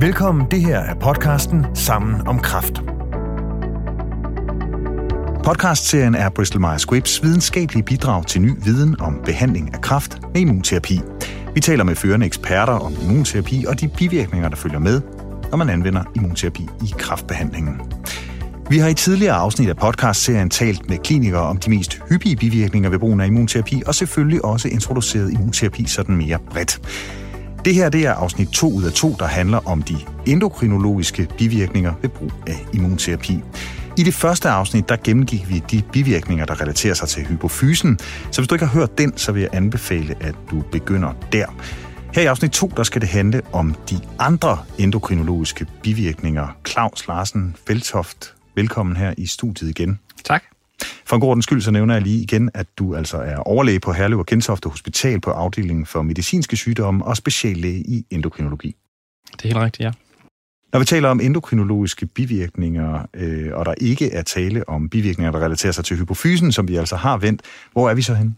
Velkommen, det her er podcasten Sammen om Kraft. Podcastserien er Bristol Myers Squibbs videnskabelige bidrag til ny viden om behandling af kræft med immunterapi. Vi taler med førende eksperter om immunterapi og de bivirkninger, der følger med, når man anvender immunterapi i kræftbehandlingen. Vi har i tidligere afsnit af podcastserien talt med klinikere om de mest hyppige bivirkninger ved brugen af immunterapi, og selvfølgelig også introduceret immunterapi sådan mere bredt. Det her det er afsnit 2 ud af 2, der handler om de endokrinologiske bivirkninger ved brug af immunterapi. I det første afsnit, der gennemgik vi de bivirkninger, der relaterer sig til hypofysen. Så hvis du ikke har hørt den, så vil jeg anbefale, at du begynder der. Her i afsnit 2, der skal det handle om de andre endokrinologiske bivirkninger. Claus Larsen Feltoft, velkommen her i studiet igen. Tak. For en god skyld, så nævner jeg lige igen, at du altså er overlæge på Herlev og Gentofte Hospital på afdelingen for medicinske sygdomme og speciallæge i endokrinologi. Det er helt rigtigt, ja. Når vi taler om endokrinologiske bivirkninger, øh, og der ikke er tale om bivirkninger, der relaterer sig til hypofysen, som vi altså har vendt, hvor er vi så hen?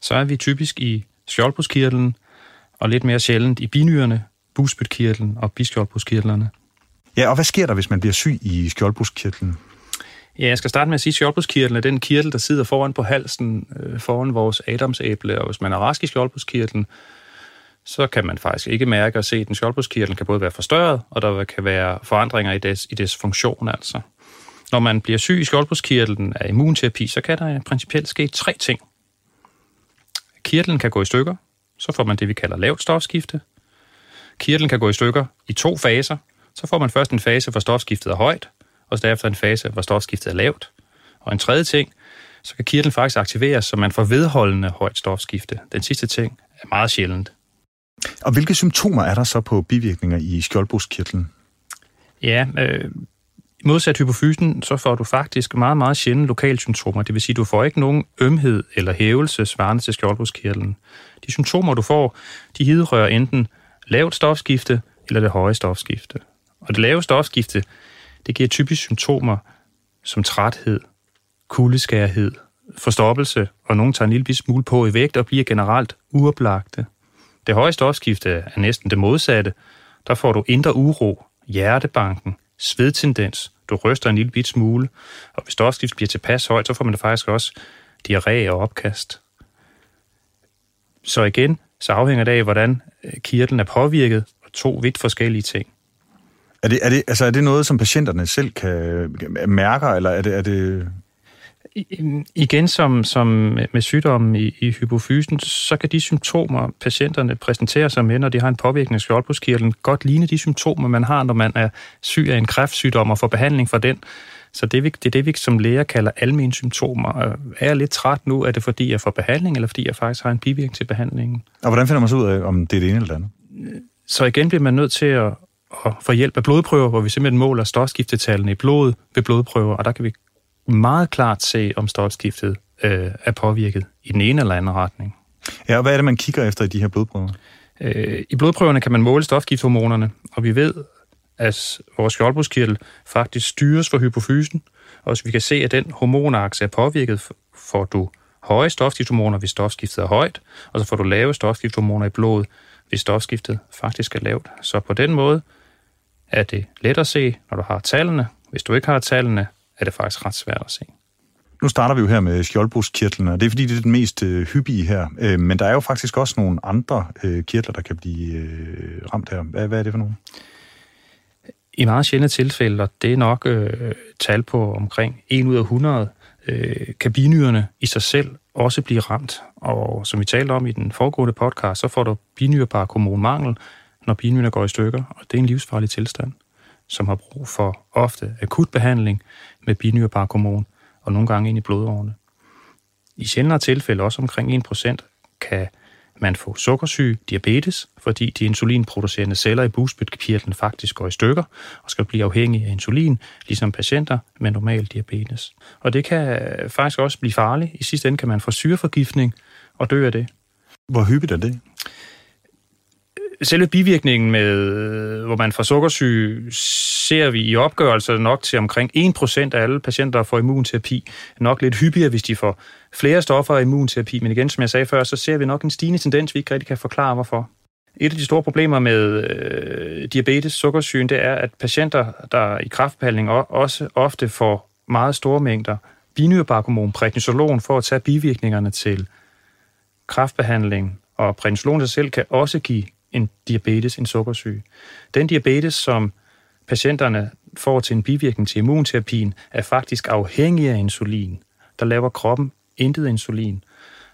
Så er vi typisk i skjoldbruskkirtlen, og lidt mere sjældent i binyrerne, busbytkirtlen og biskjoldbruskkirtlerne. Ja, og hvad sker der, hvis man bliver syg i skjoldbruskkirtlen? Ja, jeg skal starte med at sige, at skjoldbruskkirtlen er den kirtel, der sidder foran på halsen, øh, foran vores adamsæble, og hvis man er rask i skjoldbruskkirtlen, så kan man faktisk ikke mærke og se, at den skjoldbruskkirtel kan både være forstørret, og der kan være forandringer i dets, i dets funktion altså. Når man bliver syg i skjoldbruskkirtlen af immunterapi, så kan der principielt ske tre ting. Kirtlen kan gå i stykker, så får man det, vi kalder lavt stofskifte. Kirtlen kan gå i stykker i to faser. Så får man først en fase, hvor stofskiftet er højt, og derefter en fase, hvor stofskiftet er lavt. Og en tredje ting, så kan kirtlen faktisk aktiveres, så man får vedholdende højt stofskifte. Den sidste ting er meget sjældent. Og hvilke symptomer er der så på bivirkninger i skjoldbruskkirtlen? Ja, øh, i modsat hypofysen, så får du faktisk meget, meget sjældent lokalsymptomer. Det vil sige, du får ikke nogen ømhed eller hævelse svarende til skjoldbruskkirtlen. De symptomer, du får, de hidrører enten lavt stofskifte eller det høje stofskifte. Og det lave stofskifte, det giver typisk symptomer som træthed, kuldeskærhed, forstoppelse, og nogen tager en lille smule på i vægt og bliver generelt uoplagte. Det høje stofskifte er næsten det modsatte. Der får du indre uro, hjertebanken, svedtendens, du ryster en lille bit smule, og hvis stofskiftet bliver tilpas højt, så får man det faktisk også diarré og opkast. Så igen, så afhænger det af, hvordan øh, kirtlen er påvirket, og to vidt forskellige ting. Er det, er det, altså er det noget, som patienterne selv kan mærke, eller er det, er det Igen som, som med sygdommen i, i hypofysen, så kan de symptomer, patienterne præsenterer sig med, når de har en påvirkning af skjoldbruskkirtlen, godt ligne de symptomer, man har, når man er syg af en kræftsygdom og får behandling for den. Så det, det er det, vi som læger kalder almindelige symptomer. Er jeg lidt træt nu? Er det fordi, jeg får behandling, eller fordi jeg faktisk har en bivirkning til behandlingen? Og hvordan finder man så ud af, om det er det ene eller det andet? Så igen bliver man nødt til at, at få hjælp af blodprøver, hvor vi simpelthen måler stofskiftetallene i blodet ved blodprøver, og der kan vi meget klart se, om stofskiftet øh, er påvirket i den ene eller anden retning. Ja, og hvad er det, man kigger efter i de her blodprøver? Øh, I blodprøverne kan man måle stofskifthormonerne, og vi ved, at vores skjoldbruskkirtel faktisk styres for hypofysen, og vi kan se, at den hormonakse er påvirket, får du høje stofskifthormoner, hvis stofskiftet er højt, og så får du lave stofskifthormoner i blodet, hvis stofskiftet faktisk er lavt. Så på den måde er det let at se, når du har tallene. Hvis du ikke har tallene, er det faktisk ret svært at se. Nu starter vi jo her med skjoldbruskkirtlen, og det er fordi, det er den mest øh, hyppige her. Øh, men der er jo faktisk også nogle andre øh, kirtler, der kan blive øh, ramt her. Hvad, hvad er det for nogle? I meget sjældne tilfælde, og det er nok øh, tal på omkring 1 ud af 100, øh, kan binyrerne i sig selv også blive ramt. Og som vi talte om i den foregående podcast, så får du binyreparakommonmangel, når binyrerne går i stykker, og det er en livsfarlig tilstand som har brug for ofte akut behandling med binyrbarkhormon og nogle gange ind i blodårene. I sjældnere tilfælde, også omkring 1%, kan man få sukkersyge, diabetes, fordi de insulinproducerende celler i bugspytkirtlen faktisk går i stykker og skal blive afhængige af insulin, ligesom patienter med normal diabetes. Og det kan øh, faktisk også blive farligt. I sidste ende kan man få syreforgiftning og dø af det. Hvor hyppigt er det? Selve bivirkningen med, øh, hvor man får sukkersyge, ser vi i opgørelser nok til omkring 1% af alle patienter, der får immunterapi. Nok lidt hyppigere, hvis de får flere stoffer af immunterapi, men igen, som jeg sagde før, så ser vi nok en stigende tendens, vi ikke rigtig kan forklare, hvorfor. Et af de store problemer med øh, diabetes, sukkersyge, det er, at patienter, der i kraftbehandling også ofte får meget store mængder binyrebarkhormon, prednisolon, for at tage bivirkningerne til kraftbehandling. Og prednisolon sig selv kan også give en diabetes, en sukkersyge. Den diabetes, som patienterne får til en bivirkning til immunterapien, er faktisk afhængig af insulin. Der laver kroppen intet insulin.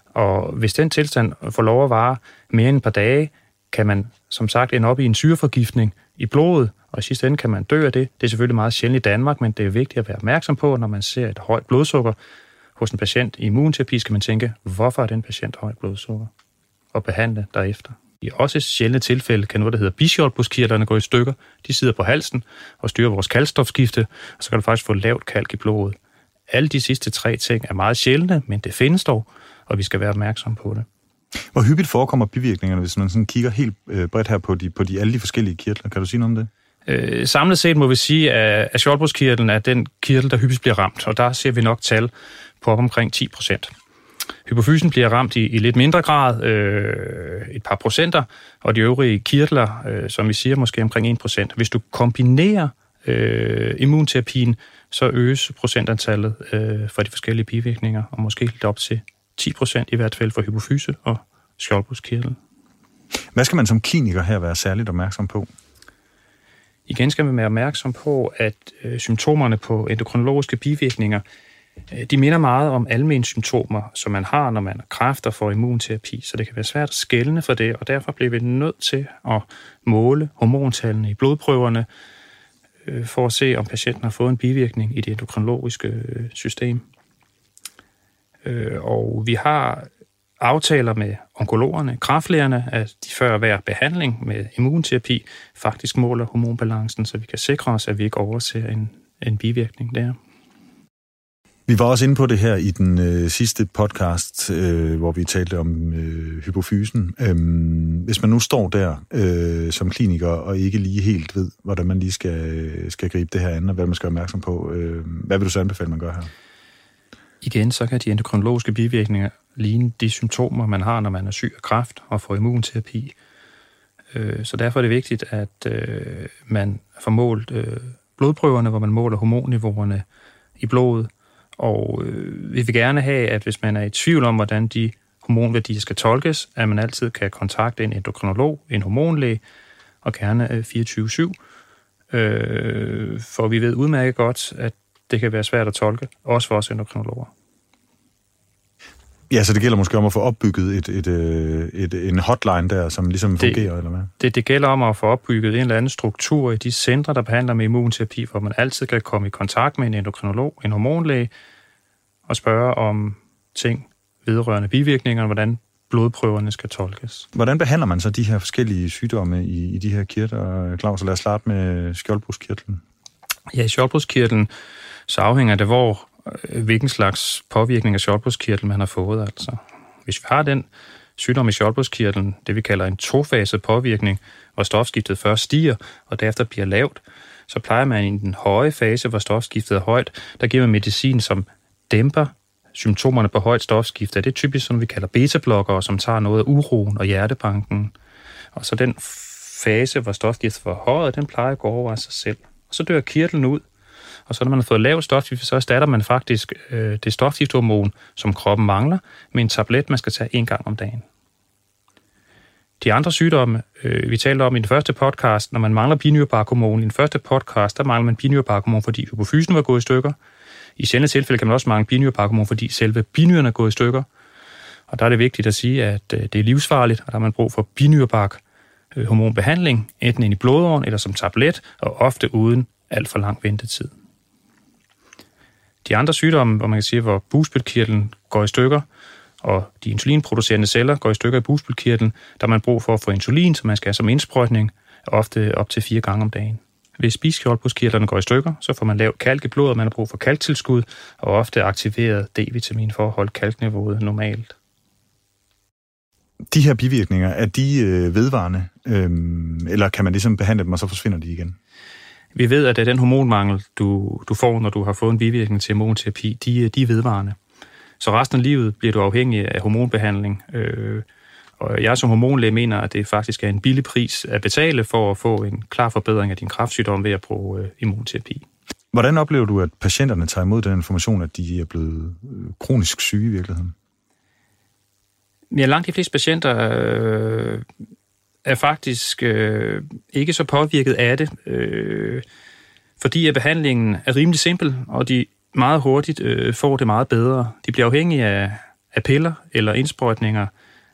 Og hvis den tilstand får lov at vare mere end et par dage, kan man som sagt ende op i en syreforgiftning i blodet, og i sidste ende kan man dø af det. Det er selvfølgelig meget sjældent i Danmark, men det er vigtigt at være opmærksom på, når man ser et højt blodsukker hos en patient i immunterapi, skal man tænke, hvorfor er den patient højt blodsukker? Og behandle derefter. I også sjældne tilfælde kan noget, der hedder bischolbuskirtlerne gå i stykker. De sidder på halsen og styrer vores kalkstofskifte, og så kan du faktisk få lavt kalk i blodet. Alle de sidste tre ting er meget sjældne, men det findes dog, og vi skal være opmærksom på det. Hvor hyppigt forekommer bivirkningerne, hvis man sådan kigger helt øh, bredt her på, de, på de, alle de forskellige kirtler? Kan du sige noget om det? Øh, samlet set må vi sige, at, at skjoldbruskkirtlen er den kirtel, der hyppigst bliver ramt, og der ser vi nok tal på op omkring 10 procent. Hypofysen bliver ramt i, i lidt mindre grad, øh, et par procenter, og de øvrige kirtler, øh, som vi siger, måske omkring 1 procent. Hvis du kombinerer øh, immunterapien, så øges procentantallet øh, for de forskellige bivirkninger, og måske helt op til 10 procent i hvert fald for hypofyse og skjoldbruskkirtel. Hvad skal man som kliniker her være særligt opmærksom på? Igen skal man være opmærksom på, at øh, symptomerne på endokrinologiske bivirkninger, Øh, de minder meget om almindelige symptomer, som man har, når man har kræfter for immunterapi, så det kan være svært at skelne for det, og derfor bliver vi nødt til at måle hormontallene i blodprøverne, øh, for at se, om patienten har fået en bivirkning i det endokrinologiske øh, system. Øh, og vi har aftaler med onkologerne, kraftlægerne, at de før hver behandling med immunterapi faktisk måler hormonbalancen, så vi kan sikre os, at vi ikke overser en, en bivirkning der. Vi var også inde på det her i den øh, sidste podcast, øh, hvor vi talte om øh, hypofysen. Øhm, hvis man nu står der øh, som kliniker og ikke lige helt ved, hvordan man lige skal, skal gribe det her an, og hvad man skal være opmærksom på, øh, hvad vil du så anbefale, man gør her? Igen, så kan de endokrinologiske bivirkninger ligne de symptomer, man har, når man er syg af kræft og får immunterapi. Øh, så derfor er det vigtigt, at øh, man får målt øh, blodprøverne, hvor man måler hormonniveauerne i blodet. Og øh, vi vil gerne have, at hvis man er i tvivl om, hvordan de hormonværdier skal tolkes, at man altid kan kontakte en endokrinolog, en hormonlæge, og gerne øh, 24-7. Øh, for vi ved udmærket godt, at det kan være svært at tolke, også for os endokrinologer. Ja, så det gælder måske om at få opbygget et, et, øh, et, en hotline der, som ligesom det, fungerer, eller hvad? Det, det gælder om at få opbygget en eller anden struktur i de centre, der behandler med immunterapi, hvor man altid kan komme i kontakt med en endokrinolog, en hormonlæge, og spørge om ting vedrørende bivirkninger, og hvordan blodprøverne skal tolkes. Hvordan behandler man så de her forskellige sygdomme i, i de her kirter, Claus? Lad os starte med skjoldbruskkirtlen. Ja, i skjoldbruskkirtlen, så afhænger det, hvor Øh, hvilken slags påvirkning af skjoldbruskkirtlen man har fået. Altså. Hvis vi har den sygdom i shortbruskkirtlen, det vi kalder en tofaset påvirkning, hvor stofskiftet først stiger og derefter bliver lavt, så plejer man i den høje fase, hvor stofskiftet er højt, der giver man medicin, som dæmper symptomerne på højt stofskifte. Det er typisk sådan, vi kalder beta-blokkere, som tager noget af uroen og hjertebanken. Og så den fase, hvor stofskiftet er højt, den plejer at gå over af sig selv. Og så dør kirtlen ud, og så når man har fået lavt stofskifte, så erstatter man faktisk øh, det stofskiftehormon, som kroppen mangler, med en tablet, man skal tage en gang om dagen. De andre sygdomme, øh, vi talte om i den første podcast, når man mangler binyrebarkhormon, i den første podcast, der mangler man binyrebarkhormon, fordi hypofysen var gået i stykker. I sjældne tilfælde kan man også mangle binyrebarkhormon, fordi selve binyrerne er gået i stykker. Og der er det vigtigt at sige, at øh, det er livsfarligt, og der har man brug for binyrebark hormonbehandling, enten ind i blodåren eller som tablet, og ofte uden alt for lang ventetid. De andre sygdomme, hvor man kan sige, hvor bugspytkirtlen går i stykker, og de insulinproducerende celler går i stykker i bugspytkirtlen, der har man brug for at få insulin, som man skal have som indsprøjtning, ofte op til fire gange om dagen. Hvis spiskjoldbuskirtlerne går i stykker, så får man lavt kalk i blodet, man har brug for kalktilskud, og ofte aktiveret D-vitamin for at holde kalkniveauet normalt. De her bivirkninger, er de øh, vedvarende, øhm, eller kan man ligesom behandle dem, og så forsvinder de igen? Vi ved, at den hormonmangel, du, du får, når du har fået en bivirkning til immunterapi, de, de er vedvarende. Så resten af livet bliver du afhængig af hormonbehandling. Øh, Og jeg som hormonlæge mener, at det faktisk er en billig pris at betale for at få en klar forbedring af din kraftsygdom ved at bruge øh, immunterapi. Hvordan oplever du, at patienterne tager imod den information, at de er blevet øh, kronisk syge i virkeligheden? Ja, langt de fleste patienter øh, er faktisk øh, ikke så påvirket af det, øh, fordi at behandlingen er rimelig simpel, og de meget hurtigt øh, får det meget bedre. De bliver afhængige af, af piller eller indsprøjtninger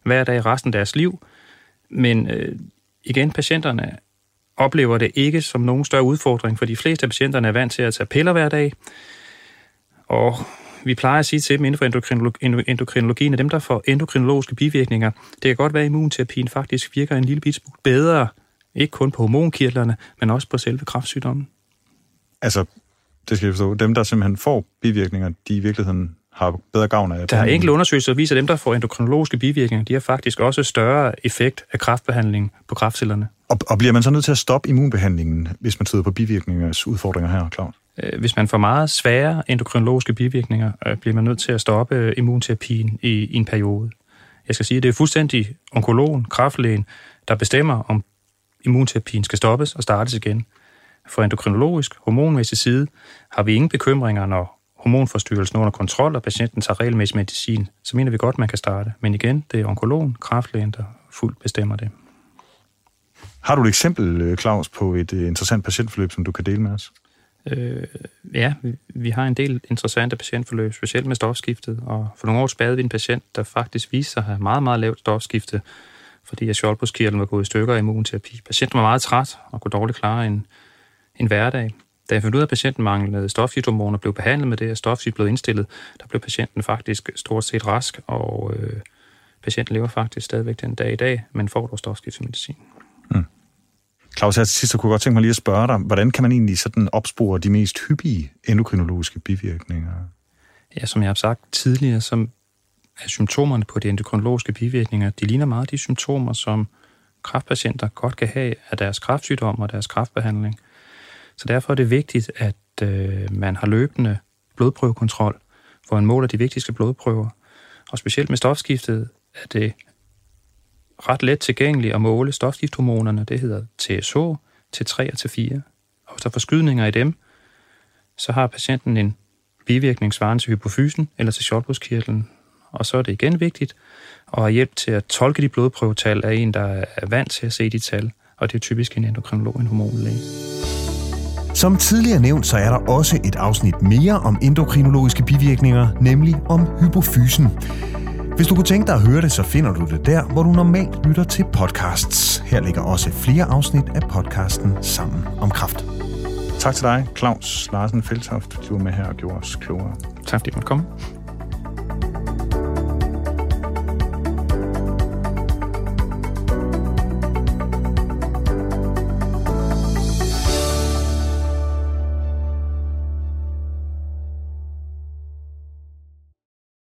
hver dag resten af deres liv, men øh, igen, patienterne oplever det ikke som nogen større udfordring, for de fleste af patienterne er vant til at tage piller hver dag, og vi plejer at sige til dem inden for endokrinologi, endokrinologien, at dem, der får endokrinologiske bivirkninger, det kan godt være, at immunterapien faktisk virker en lille bit bedre, ikke kun på hormonkirtlerne, men også på selve kræftsygdommen. Altså, det skal jeg forstå, dem, der simpelthen får bivirkninger, de i virkeligheden har bedre gavn af Der er enkelte undersøgelser, der viser, at dem, der får endokrinologiske bivirkninger, de har faktisk også større effekt af kraftbehandling på kraftcellerne. Og, og bliver man så nødt til at stoppe immunbehandlingen, hvis man tyder på bivirkningernes udfordringer her, Claus? Øh, hvis man får meget svære endokrinologiske bivirkninger, øh, bliver man nødt til at stoppe øh, immunterapien i, i en periode. Jeg skal sige, at det er fuldstændig onkologen, kraftlægen, der bestemmer, om immunterapien skal stoppes og startes igen. For endokrinologisk, hormonmæssig side, har vi ingen bekymringer, når hormonforstyrrelsen er under kontrol, og patienten tager regelmæssig medicin, så mener vi godt, man kan starte. Men igen, det er onkologen, kraftlægen, der fuldt bestemmer det. Har du et eksempel, øh, Claus, på et øh, interessant patientforløb, som du kan dele med os? Øh, ja, vi, vi har en del interessante patientforløb, specielt med stofskiftet, og for nogle år tilbage vi en patient, der faktisk viste sig at have meget, meget lavt stofskifte, fordi at skjoldbruskkirtlen var gået i stykker af immunterapi. Patienten var meget træt og kunne dårligt klare en, en hverdag. Da jeg fandt ud af, at patienten manglede stofskifthormoner og blev behandlet med det, og stofskift blev indstillet, der blev patienten faktisk stort set rask, og øh, patienten lever faktisk stadigvæk den dag i dag, men får dog stofskiftsmedicin. Claus, her til sidst, så kunne jeg godt tænke mig lige at spørge dig, hvordan kan man egentlig sådan opspore de mest hyppige endokrinologiske bivirkninger? Ja, som jeg har sagt tidligere, så er symptomerne på de endokrinologiske bivirkninger, de ligner meget de symptomer, som kræftpatienter godt kan have af deres kræftsygdom og deres kræftbehandling. Så derfor er det vigtigt, at øh, man har løbende blodprøvekontrol, hvor man måler de vigtigste blodprøver. Og specielt med stofskiftet er det ret let tilgængelig at måle stofskifthormonerne. Det hedder TSH, T3 og T4. Og hvis der er forskydninger i dem, så har patienten en bivirkning svarende til hypofysen eller til shortbudskirtlen. Og så er det igen vigtigt at have hjælp til at tolke de blodprøvetal af en, der er vant til at se de tal. Og det er typisk en endokrinolog, en hormonlæge. Som tidligere nævnt, så er der også et afsnit mere om endokrinologiske bivirkninger, nemlig om hypofysen. Hvis du kunne tænke dig at høre det, så finder du det der, hvor du normalt lytter til podcasts. Her ligger også flere afsnit af podcasten Sammen om Kraft. Tak til dig, Claus Larsen Feldtoft, du var med her og gjorde os klogere. Tak fordi du måtte komme.